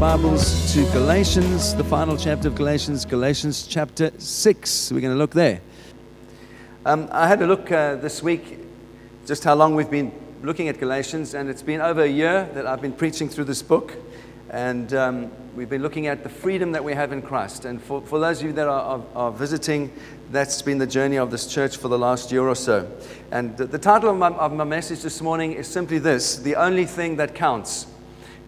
Bibles to Galatians, the final chapter of Galatians, Galatians chapter 6. We're going to look there. Um, I had a look uh, this week, just how long we've been looking at Galatians, and it's been over a year that I've been preaching through this book. And um, we've been looking at the freedom that we have in Christ. And for, for those of you that are, are, are visiting, that's been the journey of this church for the last year or so. And the, the title of my, of my message this morning is simply this The Only Thing That Counts.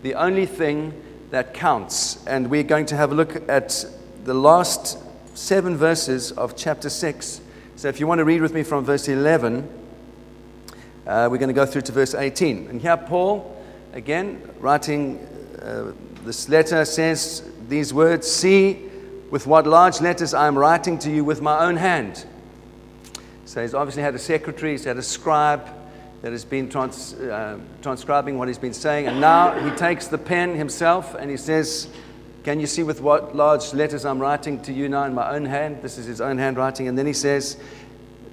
The Only Thing That Counts. And we're going to have a look at the last seven verses of chapter 6. So if you want to read with me from verse 11, uh, we're going to go through to verse 18. And here, Paul, again, writing uh, this letter says these words See with what large letters I am writing to you with my own hand. So he's obviously had a secretary, he's had a scribe that has been trans, uh, transcribing what he's been saying. And now he takes the pen himself and he says, Can you see with what large letters I'm writing to you now in my own hand? This is his own handwriting. And then he says,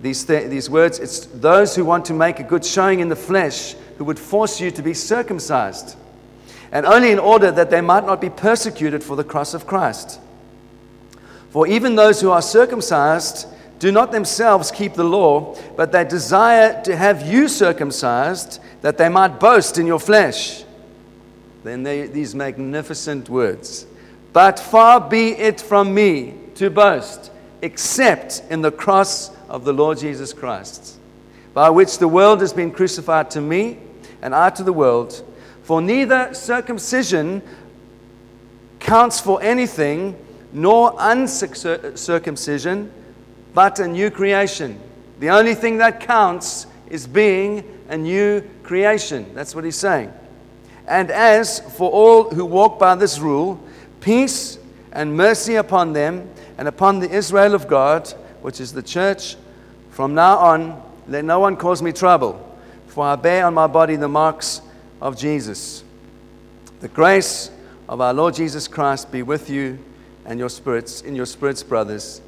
these, th- these words, it's those who want to make a good showing in the flesh who would force you to be circumcised and only in order that they might not be persecuted for the cross of Christ. For even those who are circumcised do not themselves keep the law, but they desire to have you circumcised, that they might boast in your flesh. Then they, these magnificent words. But far be it from me to boast, except in the cross of the Lord Jesus Christ, by which the world has been crucified to me, and I to the world. For neither circumcision counts for anything, nor uncircumcision, but a new creation. The only thing that counts is being a new creation. That's what he's saying. And as for all who walk by this rule, peace and mercy upon them and upon the Israel of God, which is the church, from now on, let no one cause me trouble, for I bear on my body the marks of Jesus. The grace of our Lord Jesus Christ be with you and your spirits, in your spirits, brothers.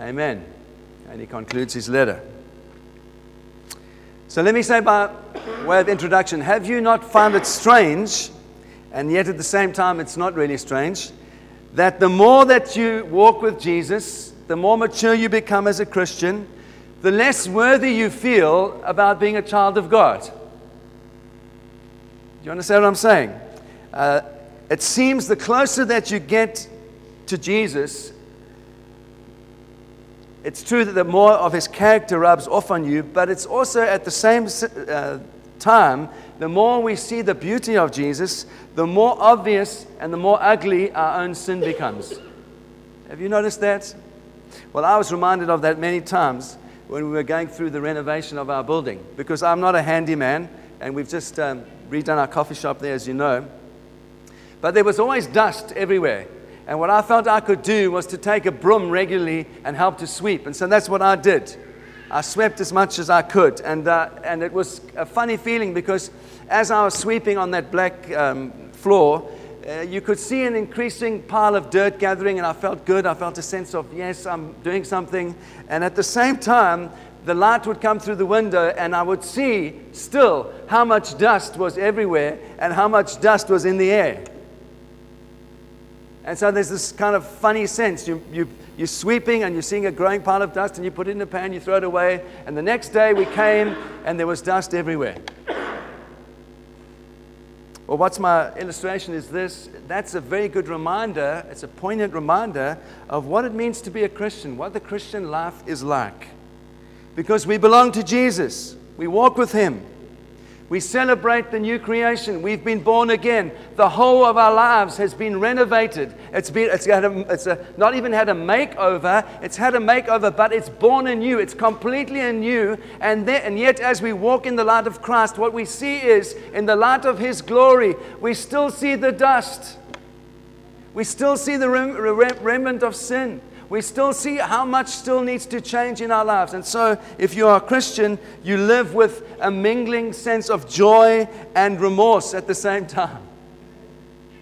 Amen. And he concludes his letter. So let me say, by way of introduction, have you not found it strange, and yet at the same time it's not really strange, that the more that you walk with Jesus, the more mature you become as a Christian, the less worthy you feel about being a child of God? Do you understand what I'm saying? Uh, it seems the closer that you get to Jesus, it's true that the more of his character rubs off on you, but it's also at the same uh, time, the more we see the beauty of Jesus, the more obvious and the more ugly our own sin becomes. Have you noticed that? Well, I was reminded of that many times when we were going through the renovation of our building because I'm not a handyman and we've just um, redone our coffee shop there, as you know. But there was always dust everywhere. And what I felt I could do was to take a broom regularly and help to sweep. And so that's what I did. I swept as much as I could. And, uh, and it was a funny feeling because as I was sweeping on that black um, floor, uh, you could see an increasing pile of dirt gathering, and I felt good. I felt a sense of, yes, I'm doing something. And at the same time, the light would come through the window and I would see still how much dust was everywhere and how much dust was in the air. And so there's this kind of funny sense. You, you, you're sweeping and you're seeing a growing pile of dust and you put it in a pan, you throw it away, and the next day we came and there was dust everywhere. Well, what's my illustration is this that's a very good reminder, it's a poignant reminder of what it means to be a Christian, what the Christian life is like because we belong to Jesus. We walk with Him. We celebrate the new creation. We've been born again. The whole of our lives has been renovated. It's, been, it's, had a, it's a, not even had a makeover, it's had a makeover, but it's born anew. It's completely anew. And, and yet, as we walk in the light of Christ, what we see is in the light of His glory, we still see the dust. We still see the rem, remnant of sin we still see how much still needs to change in our lives. And so, if you are a Christian, you live with a mingling sense of joy and remorse at the same time.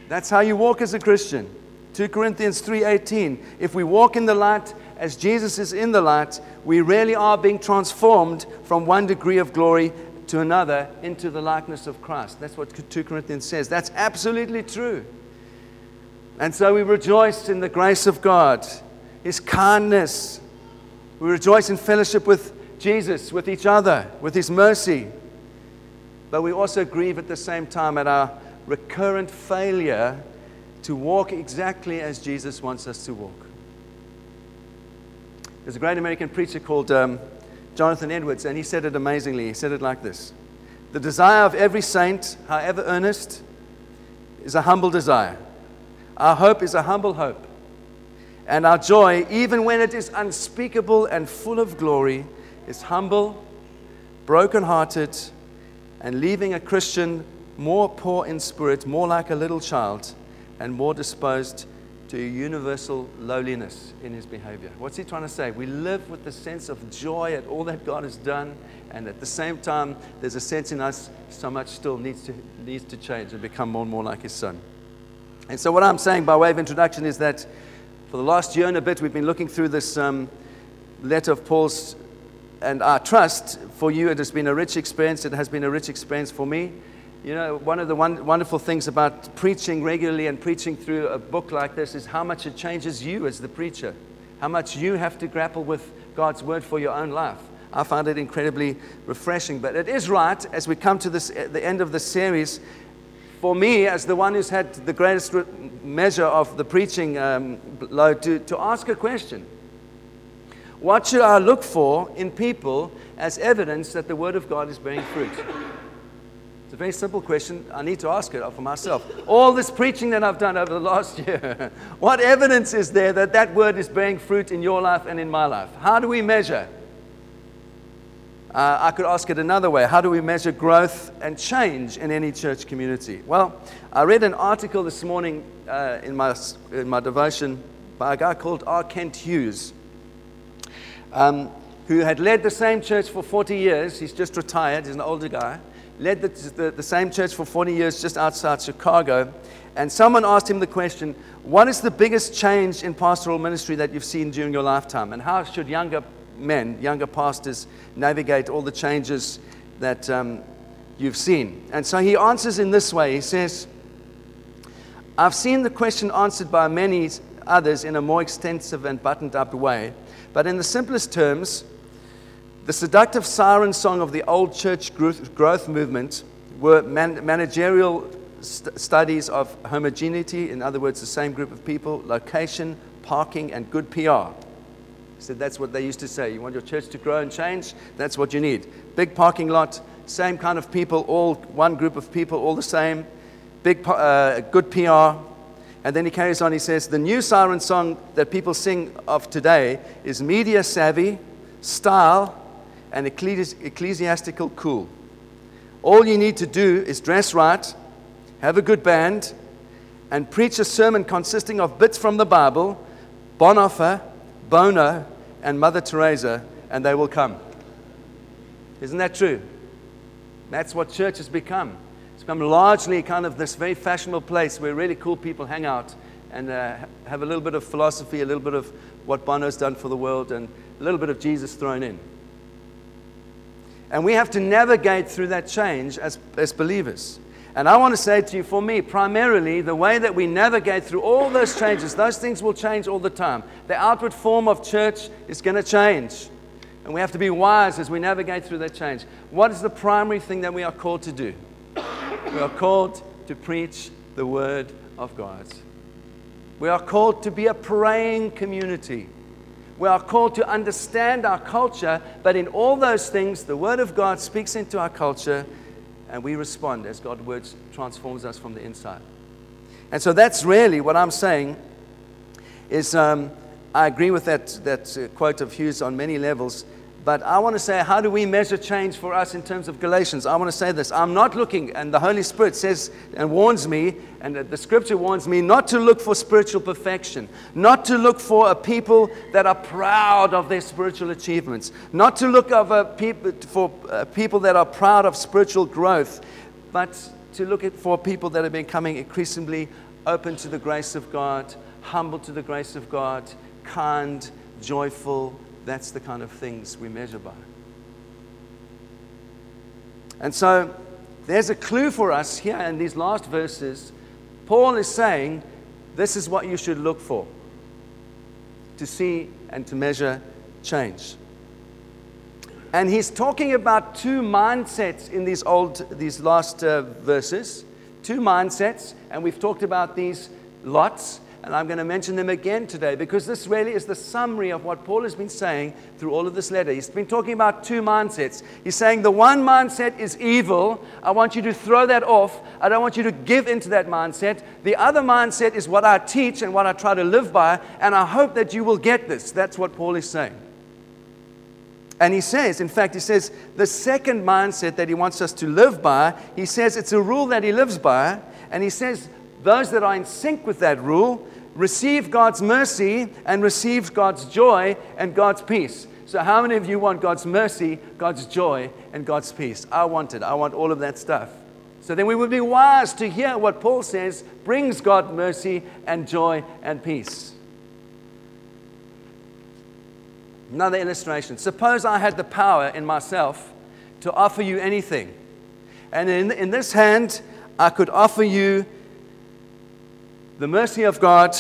That's how you walk as a Christian. 2 Corinthians 3:18 If we walk in the light as Jesus is in the light, we really are being transformed from one degree of glory to another into the likeness of Christ. That's what 2 Corinthians says. That's absolutely true. And so we rejoice in the grace of God, His kindness. We rejoice in fellowship with Jesus, with each other, with His mercy. But we also grieve at the same time at our recurrent failure to walk exactly as Jesus wants us to walk. There's a great American preacher called um, Jonathan Edwards, and he said it amazingly. He said it like this The desire of every saint, however earnest, is a humble desire. Our hope is a humble hope. And our joy, even when it is unspeakable and full of glory, is humble, broken-hearted, and leaving a Christian more poor in spirit, more like a little child, and more disposed to universal lowliness in his behavior. What's he trying to say? We live with the sense of joy at all that God has done, and at the same time, there's a sense in us so much still needs to, needs to change and become more and more like his son. And so, what I'm saying by way of introduction is that for the last year and a bit, we've been looking through this um, letter of Paul's, and I trust for you it has been a rich experience. It has been a rich experience for me. You know, one of the one, wonderful things about preaching regularly and preaching through a book like this is how much it changes you as the preacher, how much you have to grapple with God's word for your own life. I find it incredibly refreshing. But it is right, as we come to this, the end of the series, for me, as the one who's had the greatest measure of the preaching um, load, to, to ask a question. What should I look for in people as evidence that the Word of God is bearing fruit? It's a very simple question. I need to ask it for myself. All this preaching that I've done over the last year, what evidence is there that that word is bearing fruit in your life and in my life? How do we measure? Uh, I could ask it another way. How do we measure growth and change in any church community? Well, I read an article this morning uh, in, my, in my devotion by a guy called R. Kent Hughes, um, who had led the same church for 40 years. He's just retired, he's an older guy led the, the, the, same church for 40 years just outside Chicago. And someone asked him the question, What is the biggest change in pastoral ministry that you've seen during your lifetime? And how should younger men, younger pastors, navigate all the changes that um, you've seen? And so he answers in this way He says, I've seen the question answered by many others in a more extensive and buttoned up way. But in the simplest terms, the seductive siren song of the old church growth movement were man- managerial st- studies of homogeneity, in other words, the same group of people, location, parking, and good PR. He said that's what they used to say. You want your church to grow and change? That's what you need. Big parking lot, same kind of people, all one group of people, all the same. Big, uh, good PR. And then he carries on, he says, The new siren song that people sing of today is media savvy, style, and ecclesiastical cool. All you need to do is dress right, have a good band, and preach a sermon consisting of bits from the Bible, Bonhoeffer, Bono, and Mother Teresa, and they will come. Isn't that true? That's what church has become. It's become largely kind of this very fashionable place where really cool people hang out and uh, have a little bit of philosophy, a little bit of what Bono's done for the world, and a little bit of Jesus thrown in. And we have to navigate through that change as, as believers. And I want to say to you, for me, primarily, the way that we navigate through all those changes, those things will change all the time. The outward form of church is going to change. And we have to be wise as we navigate through that change. What is the primary thing that we are called to do? We are called to preach the Word of God. We are called to be a praying community. We are called to understand our culture, but in all those things, the Word of God speaks into our culture, and we respond as God's Word transforms us from the inside. And so that's really what I'm saying is um, I agree with that, that uh, quote of Hughes on many levels. But I want to say, how do we measure change for us in terms of Galatians? I want to say this. I'm not looking, and the Holy Spirit says and warns me, and the scripture warns me, not to look for spiritual perfection, not to look for a people that are proud of their spiritual achievements, not to look for uh, people that are proud of spiritual growth, but to look for people that are becoming increasingly open to the grace of God, humble to the grace of God, kind, joyful, that's the kind of things we measure by. And so there's a clue for us here in these last verses. Paul is saying, this is what you should look for to see and to measure change. And he's talking about two mindsets in these old, these last uh, verses. Two mindsets, and we've talked about these lots, and I'm going to mention them again today because this really is the summary of what Paul has been saying through all of this letter. He's been talking about two mindsets. He's saying the one mindset is evil. I want you to throw that off. I don't want you to give into that mindset. The other mindset is what I teach and what I try to live by, and I hope that you will get this. That's what Paul is saying. And he says, in fact, he says the second mindset that he wants us to live by, he says it's a rule that he lives by. And he says those that are in sync with that rule receive God's mercy and receive God's joy and God's peace. So, how many of you want God's mercy, God's joy, and God's peace? I want it. I want all of that stuff. So then we would be wise to hear what Paul says brings God mercy and joy and peace. Another illustration. Suppose I had the power in myself to offer you anything. And in, in this hand, I could offer you the mercy of God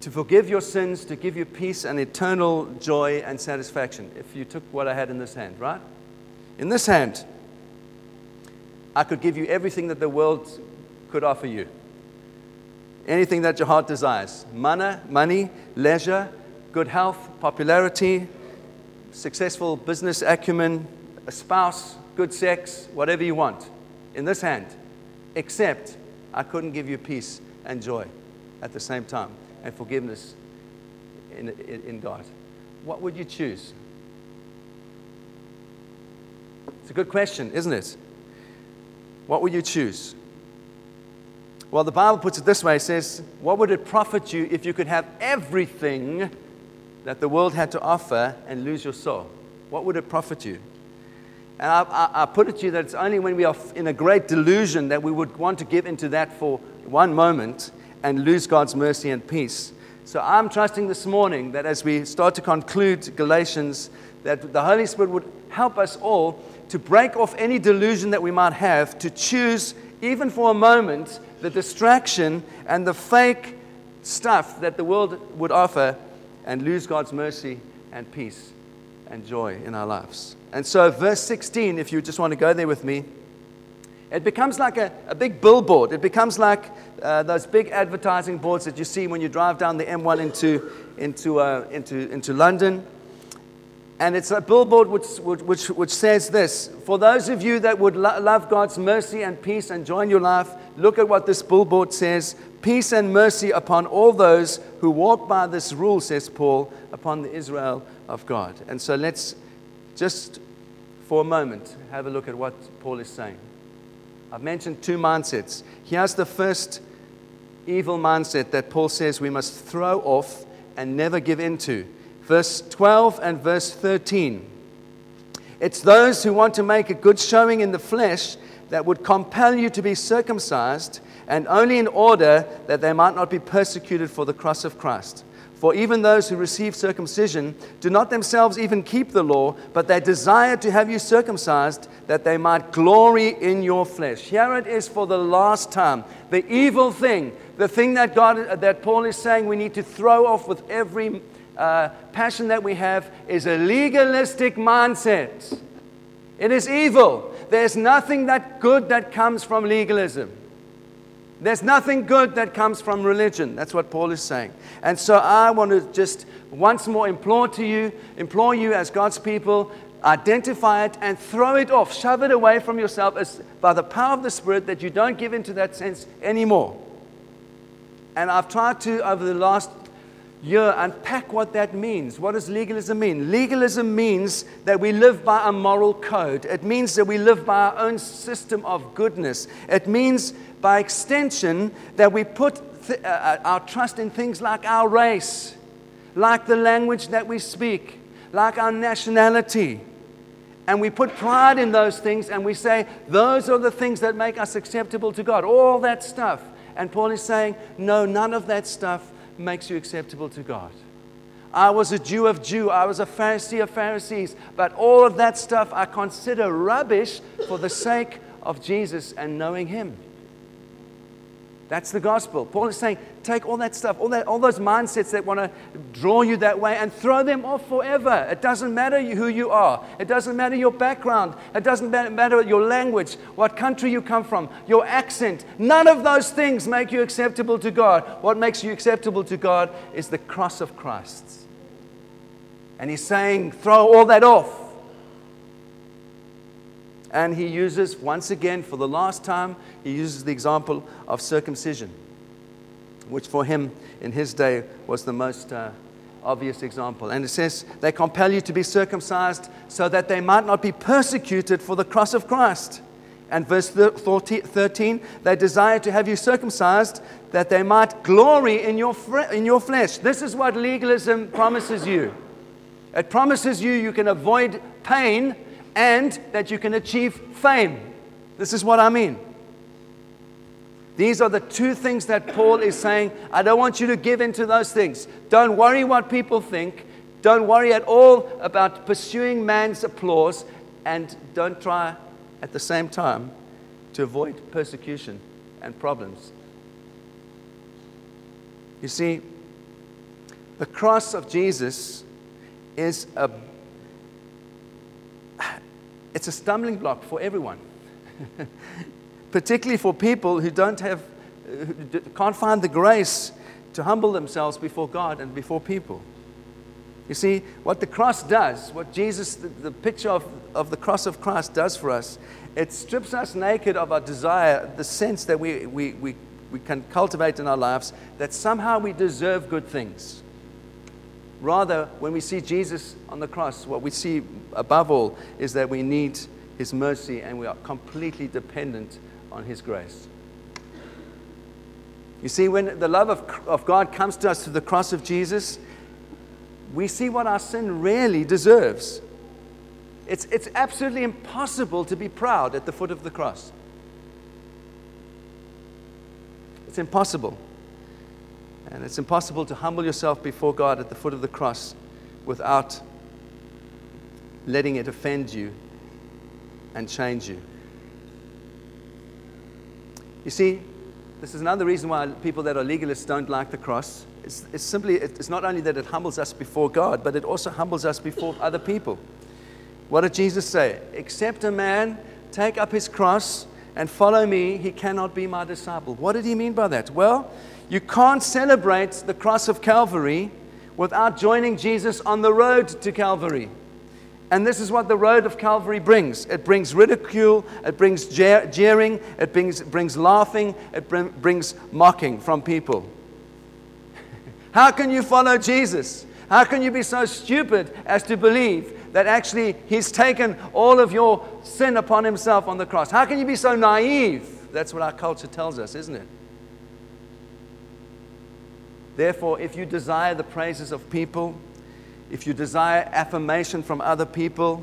to forgive your sins, to give you peace and eternal joy and satisfaction. If you took what I had in this hand, right? In this hand, I could give you everything that the world could offer you. Anything that your heart desires money, money, leisure, good health, popularity, successful business acumen, a spouse, good sex, whatever you want, in this hand. Except I couldn't give you peace and joy at the same time and forgiveness in, in, in God. What would you choose? It's a good question, isn't it? What would you choose? Well, the Bible puts it this way it says, What would it profit you if you could have everything that the world had to offer and lose your soul? What would it profit you? And I, I, I, put it to you that it's only when we are in a great delusion that we would want to give into that for one moment and lose God's mercy and peace. So I'm trusting this morning that as we start to conclude Galatians, that the Holy Spirit would help us all to break off any delusion that we might have, to choose, even for a moment, the distraction and the fake stuff that the world would offer and lose God's mercy and peace and joy in our lives. And so, verse 16, if you just want to go there with me, it becomes like a, a big billboard. It becomes like uh, those big advertising boards that you see when you drive down the M1 into, into, uh, into, into London. And it's a billboard which, which, which says this For those of you that would lo- love God's mercy and peace and join your life, look at what this billboard says Peace and mercy upon all those who walk by this rule, says Paul, upon the Israel of God. And so let's just for a moment have a look at what Paul is saying. I've mentioned two mindsets. Here's the first evil mindset that Paul says we must throw off and never give into. Verse 12 and verse 13. It's those who want to make a good showing in the flesh that would compel you to be circumcised and only in order that they might not be persecuted for the cross of Christ. For even those who receive circumcision do not themselves even keep the law, but they desire to have you circumcised that they might glory in your flesh. Here it is for the last time. The evil thing, the thing that God that Paul is saying we need to throw off with every uh, passion that we have is a legalistic mindset. It is evil. There's nothing that good that comes from legalism. There's nothing good that comes from religion. That's what Paul is saying. And so I want to just once more implore to you, implore you as God's people, identify it and throw it off, shove it away from yourself as, by the power of the Spirit that you don't give into that sense anymore. And I've tried to, over the last year, unpack what that means. What does legalism mean? Legalism means that we live by a moral code, it means that we live by our own system of goodness. It means by extension, that we put th- uh, uh, our trust in things like our race, like the language that we speak, like our nationality. And we put pride in those things and we say, those are the things that make us acceptable to God. All that stuff. And Paul is saying, no, none of that stuff makes you acceptable to God. I was a Jew of Jew. I was a Pharisee of Pharisees. But all of that stuff I consider rubbish for the sake of Jesus and knowing Him. That's the gospel. Paul is saying, take all that stuff, all, that, all those mindsets that want to draw you that way, and throw them off forever. It doesn't matter who you are, it doesn't matter your background, it doesn't matter your language, what country you come from, your accent. None of those things make you acceptable to God. What makes you acceptable to God is the cross of Christ. And he's saying, throw all that off. And he uses, once again, for the last time, he uses the example of circumcision, which for him in his day was the most uh, obvious example. And it says, They compel you to be circumcised so that they might not be persecuted for the cross of Christ. And verse 13, they desire to have you circumcised that they might glory in your, in your flesh. This is what legalism promises you. It promises you you can avoid pain and that you can achieve fame. This is what I mean. These are the two things that Paul is saying. I don't want you to give in to those things. Don't worry what people think. Don't worry at all about pursuing man's applause. And don't try at the same time to avoid persecution and problems. You see, the cross of Jesus is a it's a stumbling block for everyone, particularly for people who don't have, who can't find the grace to humble themselves before God and before people. You see, what the cross does, what Jesus, the, the picture of, of the cross of Christ does for us, it strips us naked of our desire, the sense that we, we, we, we can cultivate in our lives that somehow we deserve good things. Rather, when we see Jesus on the cross, what we see above all is that we need His mercy and we are completely dependent on His grace. You see, when the love of, of God comes to us through the cross of Jesus, we see what our sin really deserves. It's, it's absolutely impossible to be proud at the foot of the cross. It's impossible. And it's impossible to humble yourself before God at the foot of the cross without letting it offend you and change you. You see, this is another reason why people that are legalists don't like the cross. It's, it's simply, it's not only that it humbles us before God, but it also humbles us before other people. What did Jesus say? Except a man take up his cross and follow me, he cannot be my disciple. What did he mean by that? Well, you can't celebrate the cross of Calvary without joining Jesus on the road to Calvary. And this is what the road of Calvary brings it brings ridicule, it brings jeering, it brings, brings laughing, it bring, brings mocking from people. How can you follow Jesus? How can you be so stupid as to believe that actually He's taken all of your sin upon Himself on the cross? How can you be so naive? That's what our culture tells us, isn't it? Therefore, if you desire the praises of people, if you desire affirmation from other people,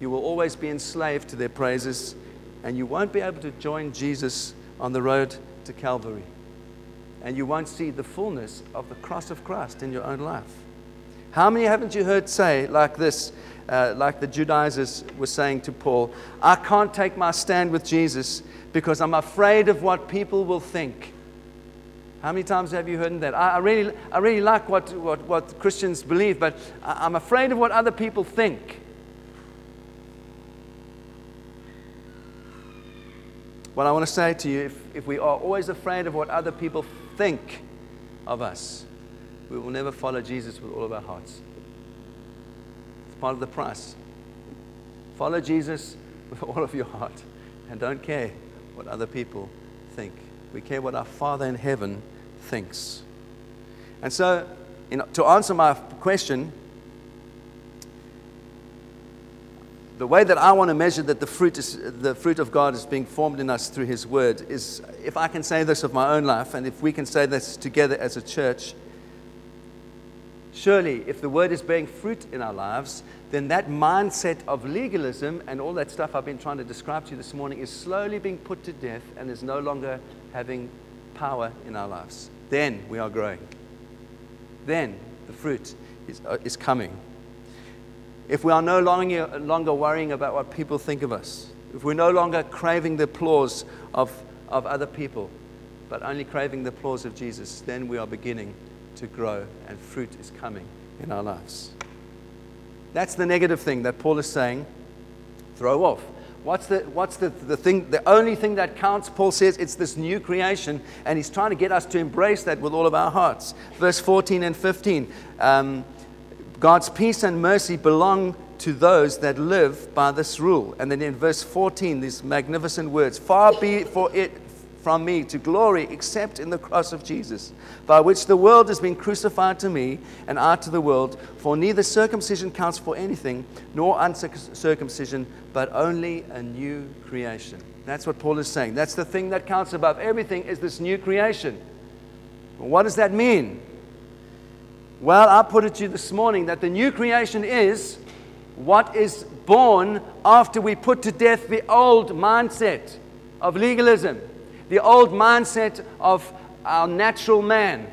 you will always be enslaved to their praises and you won't be able to join Jesus on the road to Calvary. And you won't see the fullness of the cross of Christ in your own life. How many haven't you heard say, like this, uh, like the Judaizers were saying to Paul, I can't take my stand with Jesus because I'm afraid of what people will think. How many times have you heard that? I, I, really, I really like what, what, what Christians believe, but I, I'm afraid of what other people think. What I want to say to you if, if we are always afraid of what other people think of us, we will never follow Jesus with all of our hearts. It's part of the price. Follow Jesus with all of your heart and don't care what other people think. We care what our Father in heaven thinks. And so, you know, to answer my question, the way that I want to measure that the fruit, is, the fruit of God is being formed in us through His Word is if I can say this of my own life, and if we can say this together as a church, surely if the Word is bearing fruit in our lives, then that mindset of legalism and all that stuff I've been trying to describe to you this morning is slowly being put to death and is no longer having power in our lives. Then we are growing. Then the fruit is, uh, is coming. If we are no longer, longer worrying about what people think of us, if we're no longer craving the applause of, of other people, but only craving the applause of Jesus, then we are beginning to grow and fruit is coming in our lives. That's the negative thing that Paul is saying throw off. What's the, what's the, the thing, the only thing that counts? Paul says it's this new creation, and he's trying to get us to embrace that with all of our hearts. Verse 14 and 15 um, God's peace and mercy belong to those that live by this rule. And then in verse 14, these magnificent words Far be for it from me to glory except in the cross of Jesus, by which the world has been crucified to me and I to the world. For neither circumcision counts for anything, nor uncircumcision, but only a new creation. That's what Paul is saying. That's the thing that counts above everything is this new creation. what does that mean? Well, I put it to you this morning that the new creation is what is born after we put to death the old mindset of legalism the old mindset of our natural man.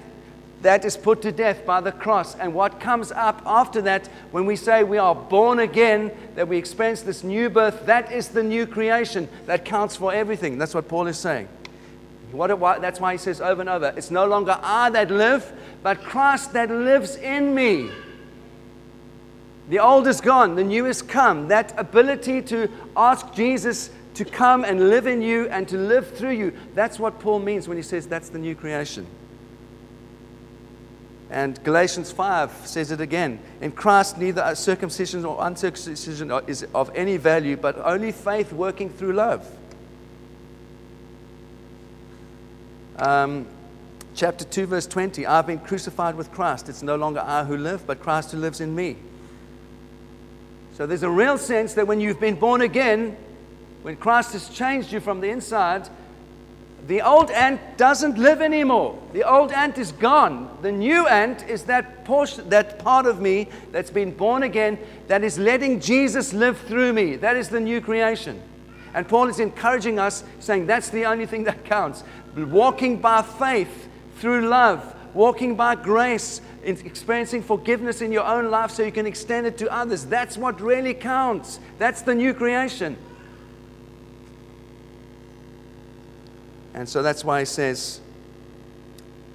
That is put to death by the cross. And what comes up after that, when we say we are born again, that we experience this new birth, that is the new creation that counts for everything. That's what Paul is saying. What, that's why he says over and over it's no longer I that live, but Christ that lives in me. The old is gone, the new is come. That ability to ask Jesus to come and live in you and to live through you. That's what Paul means when he says that's the new creation. And Galatians 5 says it again. In Christ, neither circumcision or uncircumcision is of any value, but only faith working through love. Um, chapter 2, verse 20 I've been crucified with Christ. It's no longer I who live, but Christ who lives in me. So there's a real sense that when you've been born again, when Christ has changed you from the inside, the old ant doesn't live anymore. The old ant is gone. The new ant is that portion, that part of me that's been born again, that is letting Jesus live through me. That is the new creation. And Paul is encouraging us, saying that's the only thing that counts. Walking by faith through love, walking by grace, experiencing forgiveness in your own life so you can extend it to others. That's what really counts. That's the new creation. And so that's why he says,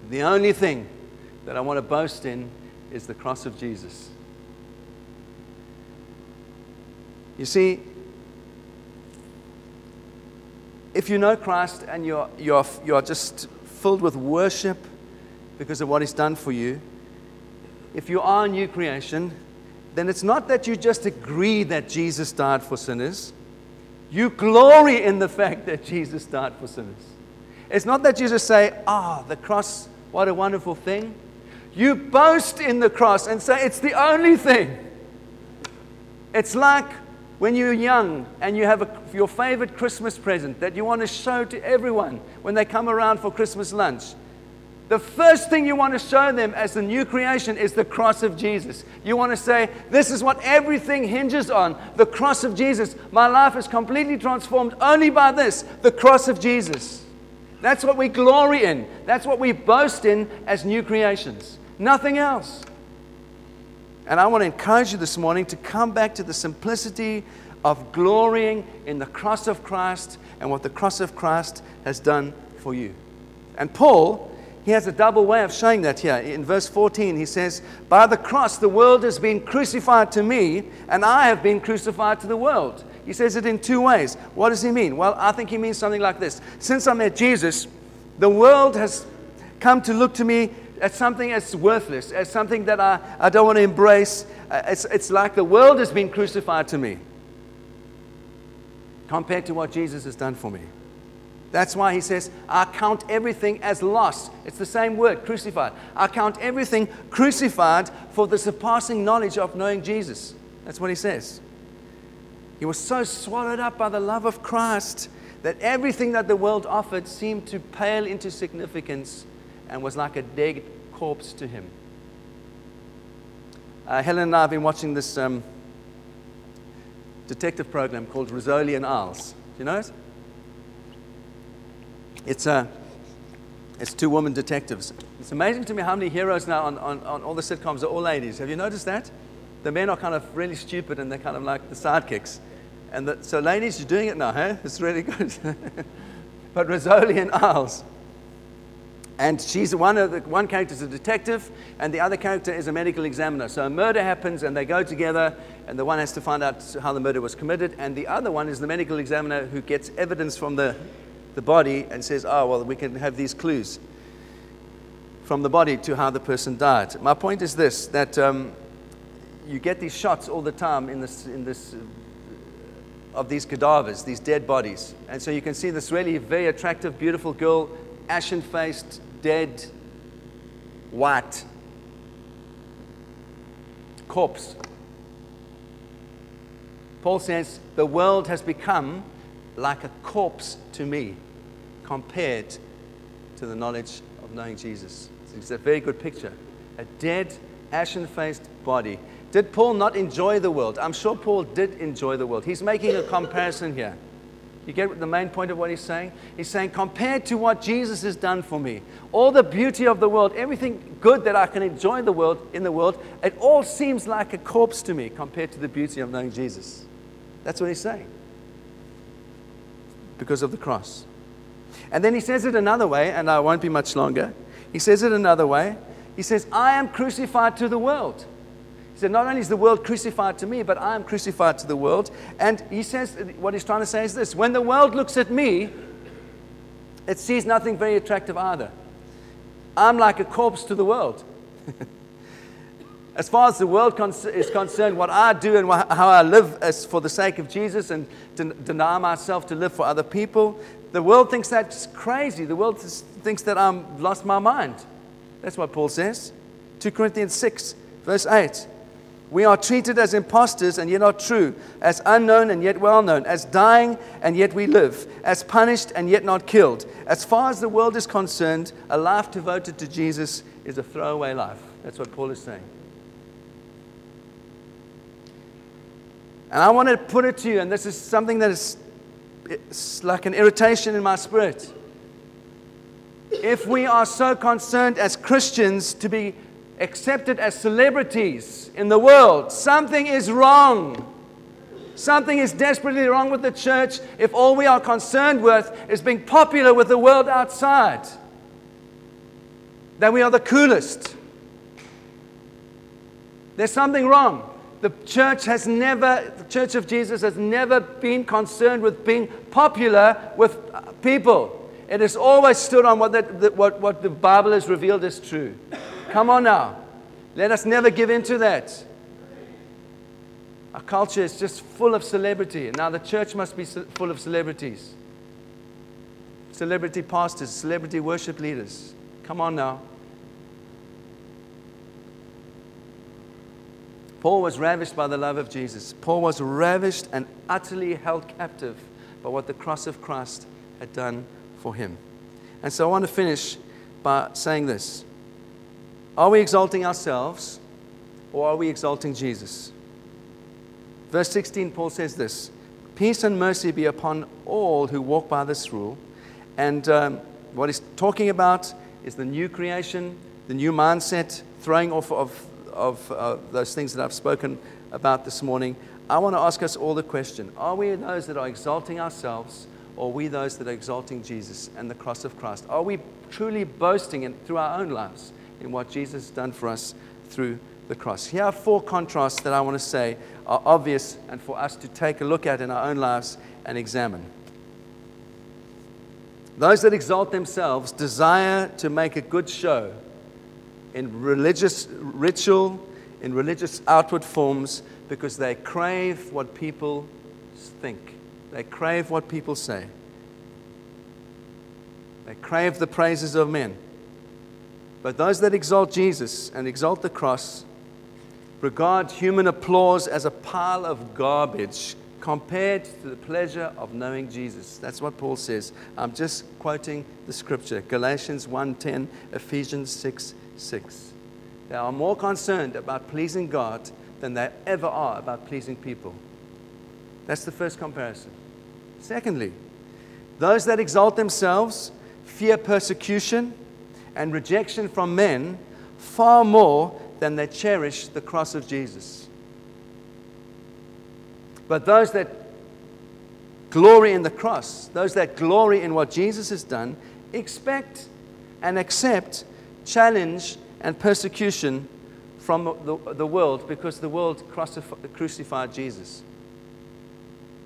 the only thing that I want to boast in is the cross of Jesus. You see, if you know Christ and you're, you're, you're just filled with worship because of what He's done for you, if you are a new creation, then it's not that you just agree that Jesus died for sinners. You glory in the fact that Jesus died for sinners. It's not that you just say, ah, oh, the cross, what a wonderful thing. You boast in the cross and say, it's the only thing. It's like when you're young and you have a, your favorite Christmas present that you want to show to everyone when they come around for Christmas lunch. The first thing you want to show them as the new creation is the cross of Jesus. You want to say, This is what everything hinges on the cross of Jesus. My life is completely transformed only by this the cross of Jesus. That's what we glory in. That's what we boast in as new creations. Nothing else. And I want to encourage you this morning to come back to the simplicity of glorying in the cross of Christ and what the cross of Christ has done for you. And Paul, he has a double way of showing that here. In verse 14, he says, By the cross, the world has been crucified to me, and I have been crucified to the world. He says it in two ways. What does he mean? Well, I think he means something like this Since I met Jesus, the world has come to look to me as something as worthless, as something that I, I don't want to embrace. Uh, it's, it's like the world has been crucified to me compared to what Jesus has done for me. That's why he says, I count everything as lost. It's the same word, crucified. I count everything crucified for the surpassing knowledge of knowing Jesus. That's what he says. He was so swallowed up by the love of Christ that everything that the world offered seemed to pale into significance and was like a dead corpse to him. Uh, Helen and I have been watching this um, detective program called Rizzoli and Isles. Do you know it? It's, uh, it's two women detectives. It's amazing to me how many heroes now on, on, on all the sitcoms are all ladies. Have you noticed that? the men are kind of really stupid and they're kind of like the sidekicks. And the, so, ladies, doing it now, huh? It's really good. but Rizzoli and Isles, And she's one of the one character is a detective, and the other character is a medical examiner. So a murder happens, and they go together, and the one has to find out how the murder was committed, and the other one is the medical examiner who gets evidence from the, the body and says, "Oh, well, we can have these clues from the body to how the person died." My point is this: that um, you get these shots all the time in this in this of these cadavers, these dead bodies, and so you can see this really very attractive, beautiful girl, ashen faced, dead, white corpse. Paul says, The world has become like a corpse to me compared to the knowledge of knowing Jesus. It's a very good picture. A dead, ashen faced body. Did Paul not enjoy the world? I'm sure Paul did enjoy the world. He's making a comparison here. You get the main point of what he's saying? He's saying, compared to what Jesus has done for me, all the beauty of the world, everything good that I can enjoy the world in the world, it all seems like a corpse to me compared to the beauty of knowing Jesus. That's what he's saying. Because of the cross. And then he says it another way, and I won't be much longer. He says it another way. He says, I am crucified to the world. He said, Not only is the world crucified to me, but I am crucified to the world. And he says, what he's trying to say is this when the world looks at me, it sees nothing very attractive either. I'm like a corpse to the world. as far as the world is concerned, what I do and how I live is for the sake of Jesus and to deny myself to live for other people. The world thinks that's crazy. The world thinks that I'm lost my mind. That's what Paul says. 2 Corinthians 6, verse 8. We are treated as impostors and yet not true, as unknown and yet well known, as dying and yet we live, as punished and yet not killed. As far as the world is concerned, a life devoted to Jesus is a throwaway life. That's what Paul is saying. And I want to put it to you, and this is something that is like an irritation in my spirit. If we are so concerned as Christians to be accepted as celebrities in the world. Something is wrong. Something is desperately wrong with the church if all we are concerned with is being popular with the world outside. That we are the coolest. There's something wrong. The church has never, the Church of Jesus has never been concerned with being popular with people. It has always stood on what the, what, what the Bible has revealed as true. Come on now. Let us never give in to that. Our culture is just full of celebrity. And now the church must be full of celebrities. Celebrity pastors, celebrity worship leaders. Come on now. Paul was ravished by the love of Jesus. Paul was ravished and utterly held captive by what the cross of Christ had done for him. And so I want to finish by saying this are we exalting ourselves or are we exalting Jesus? Verse 16, Paul says this Peace and mercy be upon all who walk by this rule. And um, what he's talking about is the new creation, the new mindset, throwing off of, of uh, those things that I've spoken about this morning. I want to ask us all the question Are we those that are exalting ourselves, or are we those that are exalting Jesus and the cross of Christ? Are we truly boasting in, through our own lives in what Jesus has done for us through the cross. Here are four contrasts that I want to say are obvious and for us to take a look at in our own lives and examine. Those that exalt themselves desire to make a good show in religious ritual, in religious outward forms, because they crave what people think. They crave what people say. They crave the praises of men. But those that exalt Jesus and exalt the cross regard human applause as a pile of garbage compared to the pleasure of knowing Jesus. That's what Paul says. I'm just quoting the scripture Galatians 1:10, Ephesians 6 6. They are more concerned about pleasing God than they ever are about pleasing people. That's the first comparison. Secondly, those that exalt themselves fear persecution and rejection from men far more than they cherish the cross of Jesus. But those that glory in the cross, those that glory in what Jesus has done, expect and accept challenge and persecution from the, the world because the world crucified Jesus.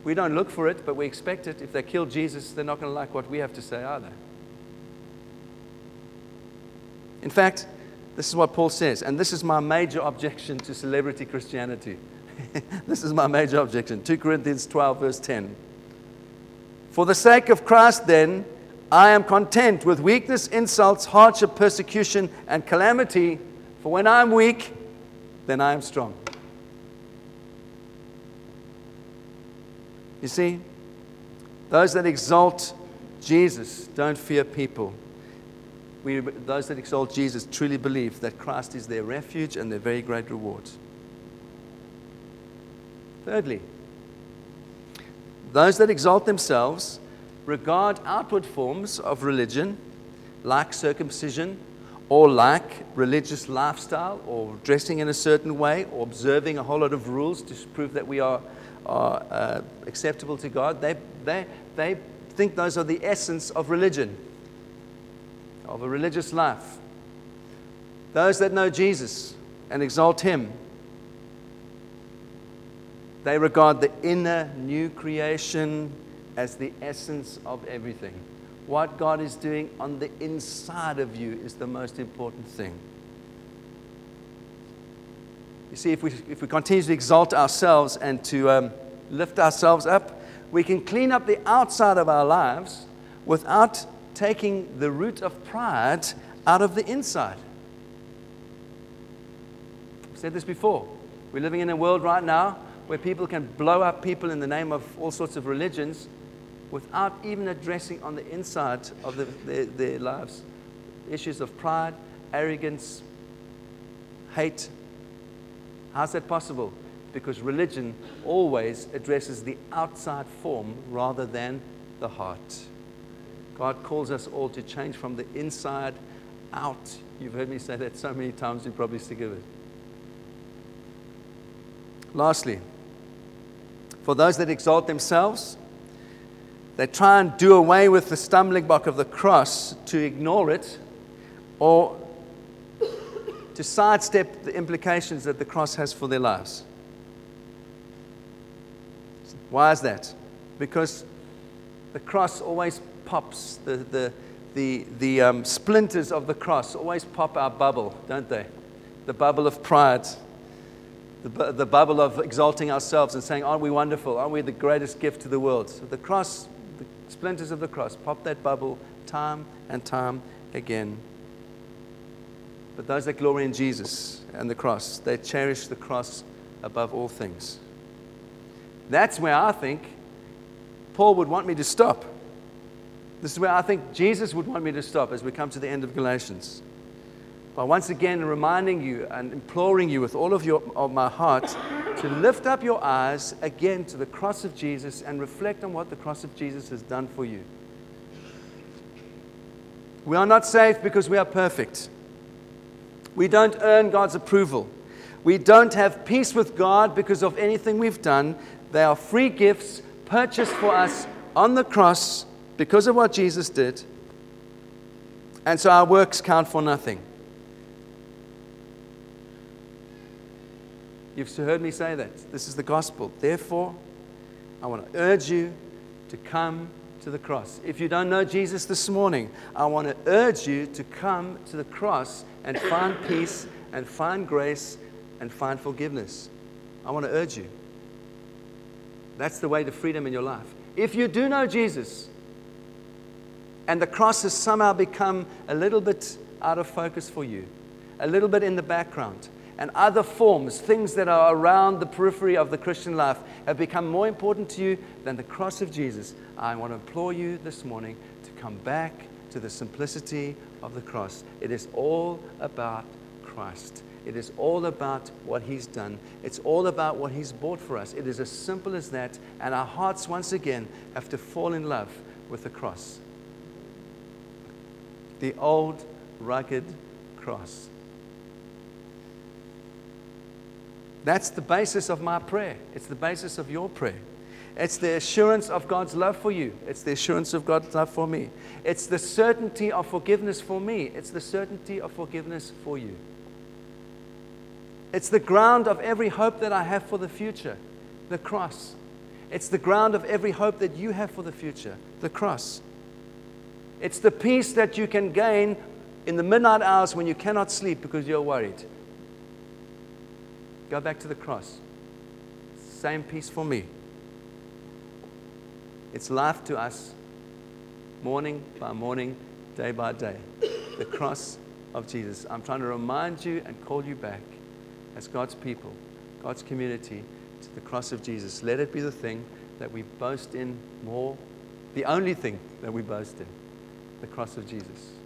We don't look for it, but we expect it. If they kill Jesus, they're not going to like what we have to say, are they? In fact, this is what Paul says, and this is my major objection to celebrity Christianity. this is my major objection. 2 Corinthians 12, verse 10. For the sake of Christ, then, I am content with weakness, insults, hardship, persecution, and calamity. For when I'm weak, then I am strong. You see, those that exalt Jesus don't fear people. We, those that exalt Jesus truly believe that Christ is their refuge and their very great reward. Thirdly, those that exalt themselves regard outward forms of religion, like circumcision, or like religious lifestyle, or dressing in a certain way, or observing a whole lot of rules to prove that we are, are uh, acceptable to God. They, they, they think those are the essence of religion, of a religious life. Those that know Jesus and exalt Him they regard the inner new creation as the essence of everything. What God is doing on the inside of you is the most important thing. You see, if we, if we continue to exalt ourselves and to um, lift ourselves up, we can clean up the outside of our lives without taking the root of pride out of the inside. I've said this before. We're living in a world right now where people can blow up people in the name of all sorts of religions without even addressing on the inside of the, their, their lives issues of pride, arrogance, hate. How's that possible? Because religion always addresses the outside form rather than the heart. God calls us all to change from the inside out. You've heard me say that so many times, you're probably sick of it. Lastly, for those that exalt themselves, they try and do away with the stumbling block of the cross to ignore it or to sidestep the implications that the cross has for their lives. Why is that? Because the cross always pops, the, the, the, the um, splinters of the cross always pop our bubble, don't they? The bubble of pride, the, the bubble of exalting ourselves and saying, Aren't we wonderful? Aren't we the greatest gift to the world? So the cross, the splinters of the cross, pop that bubble time and time again. But those that glory in Jesus and the cross, they cherish the cross above all things. That's where I think Paul would want me to stop. This is where I think Jesus would want me to stop as we come to the end of Galatians by once again reminding you and imploring you with all of, your, of my heart to lift up your eyes again to the cross of Jesus and reflect on what the cross of Jesus has done for you. We are not saved because we are perfect. We don't earn God's approval. We don't have peace with God because of anything we've done. They are free gifts purchased for us on the cross because of what Jesus did. And so our works count for nothing. You've heard me say that. This is the gospel. Therefore, I want to urge you to come to the cross. If you don't know Jesus this morning, I want to urge you to come to the cross and find peace and find grace and find forgiveness. I want to urge you. That's the way to freedom in your life. If you do know Jesus and the cross has somehow become a little bit out of focus for you, a little bit in the background, and other forms, things that are around the periphery of the Christian life, have become more important to you than the cross of Jesus, I want to implore you this morning to come back to the simplicity of the cross. It is all about Christ. It is all about what He's done. It's all about what He's bought for us. It is as simple as that. And our hearts, once again, have to fall in love with the cross. The old, rugged cross. That's the basis of my prayer. It's the basis of your prayer. It's the assurance of God's love for you. It's the assurance of God's love for me. It's the certainty of forgiveness for me. It's the certainty of forgiveness for you. It's the ground of every hope that I have for the future, the cross. It's the ground of every hope that you have for the future, the cross. It's the peace that you can gain in the midnight hours when you cannot sleep because you're worried. Go back to the cross. Same peace for me. It's life to us, morning by morning, day by day. The cross of Jesus. I'm trying to remind you and call you back as God's people, God's community, to the cross of Jesus. Let it be the thing that we boast in more, the only thing that we boast in, the cross of Jesus.